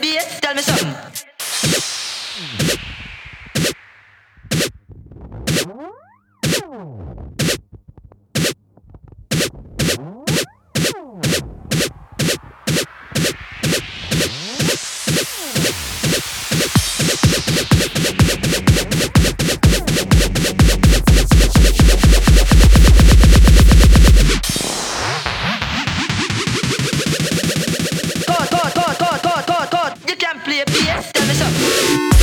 bass, tell me something. Yeah, P.S. tell me something.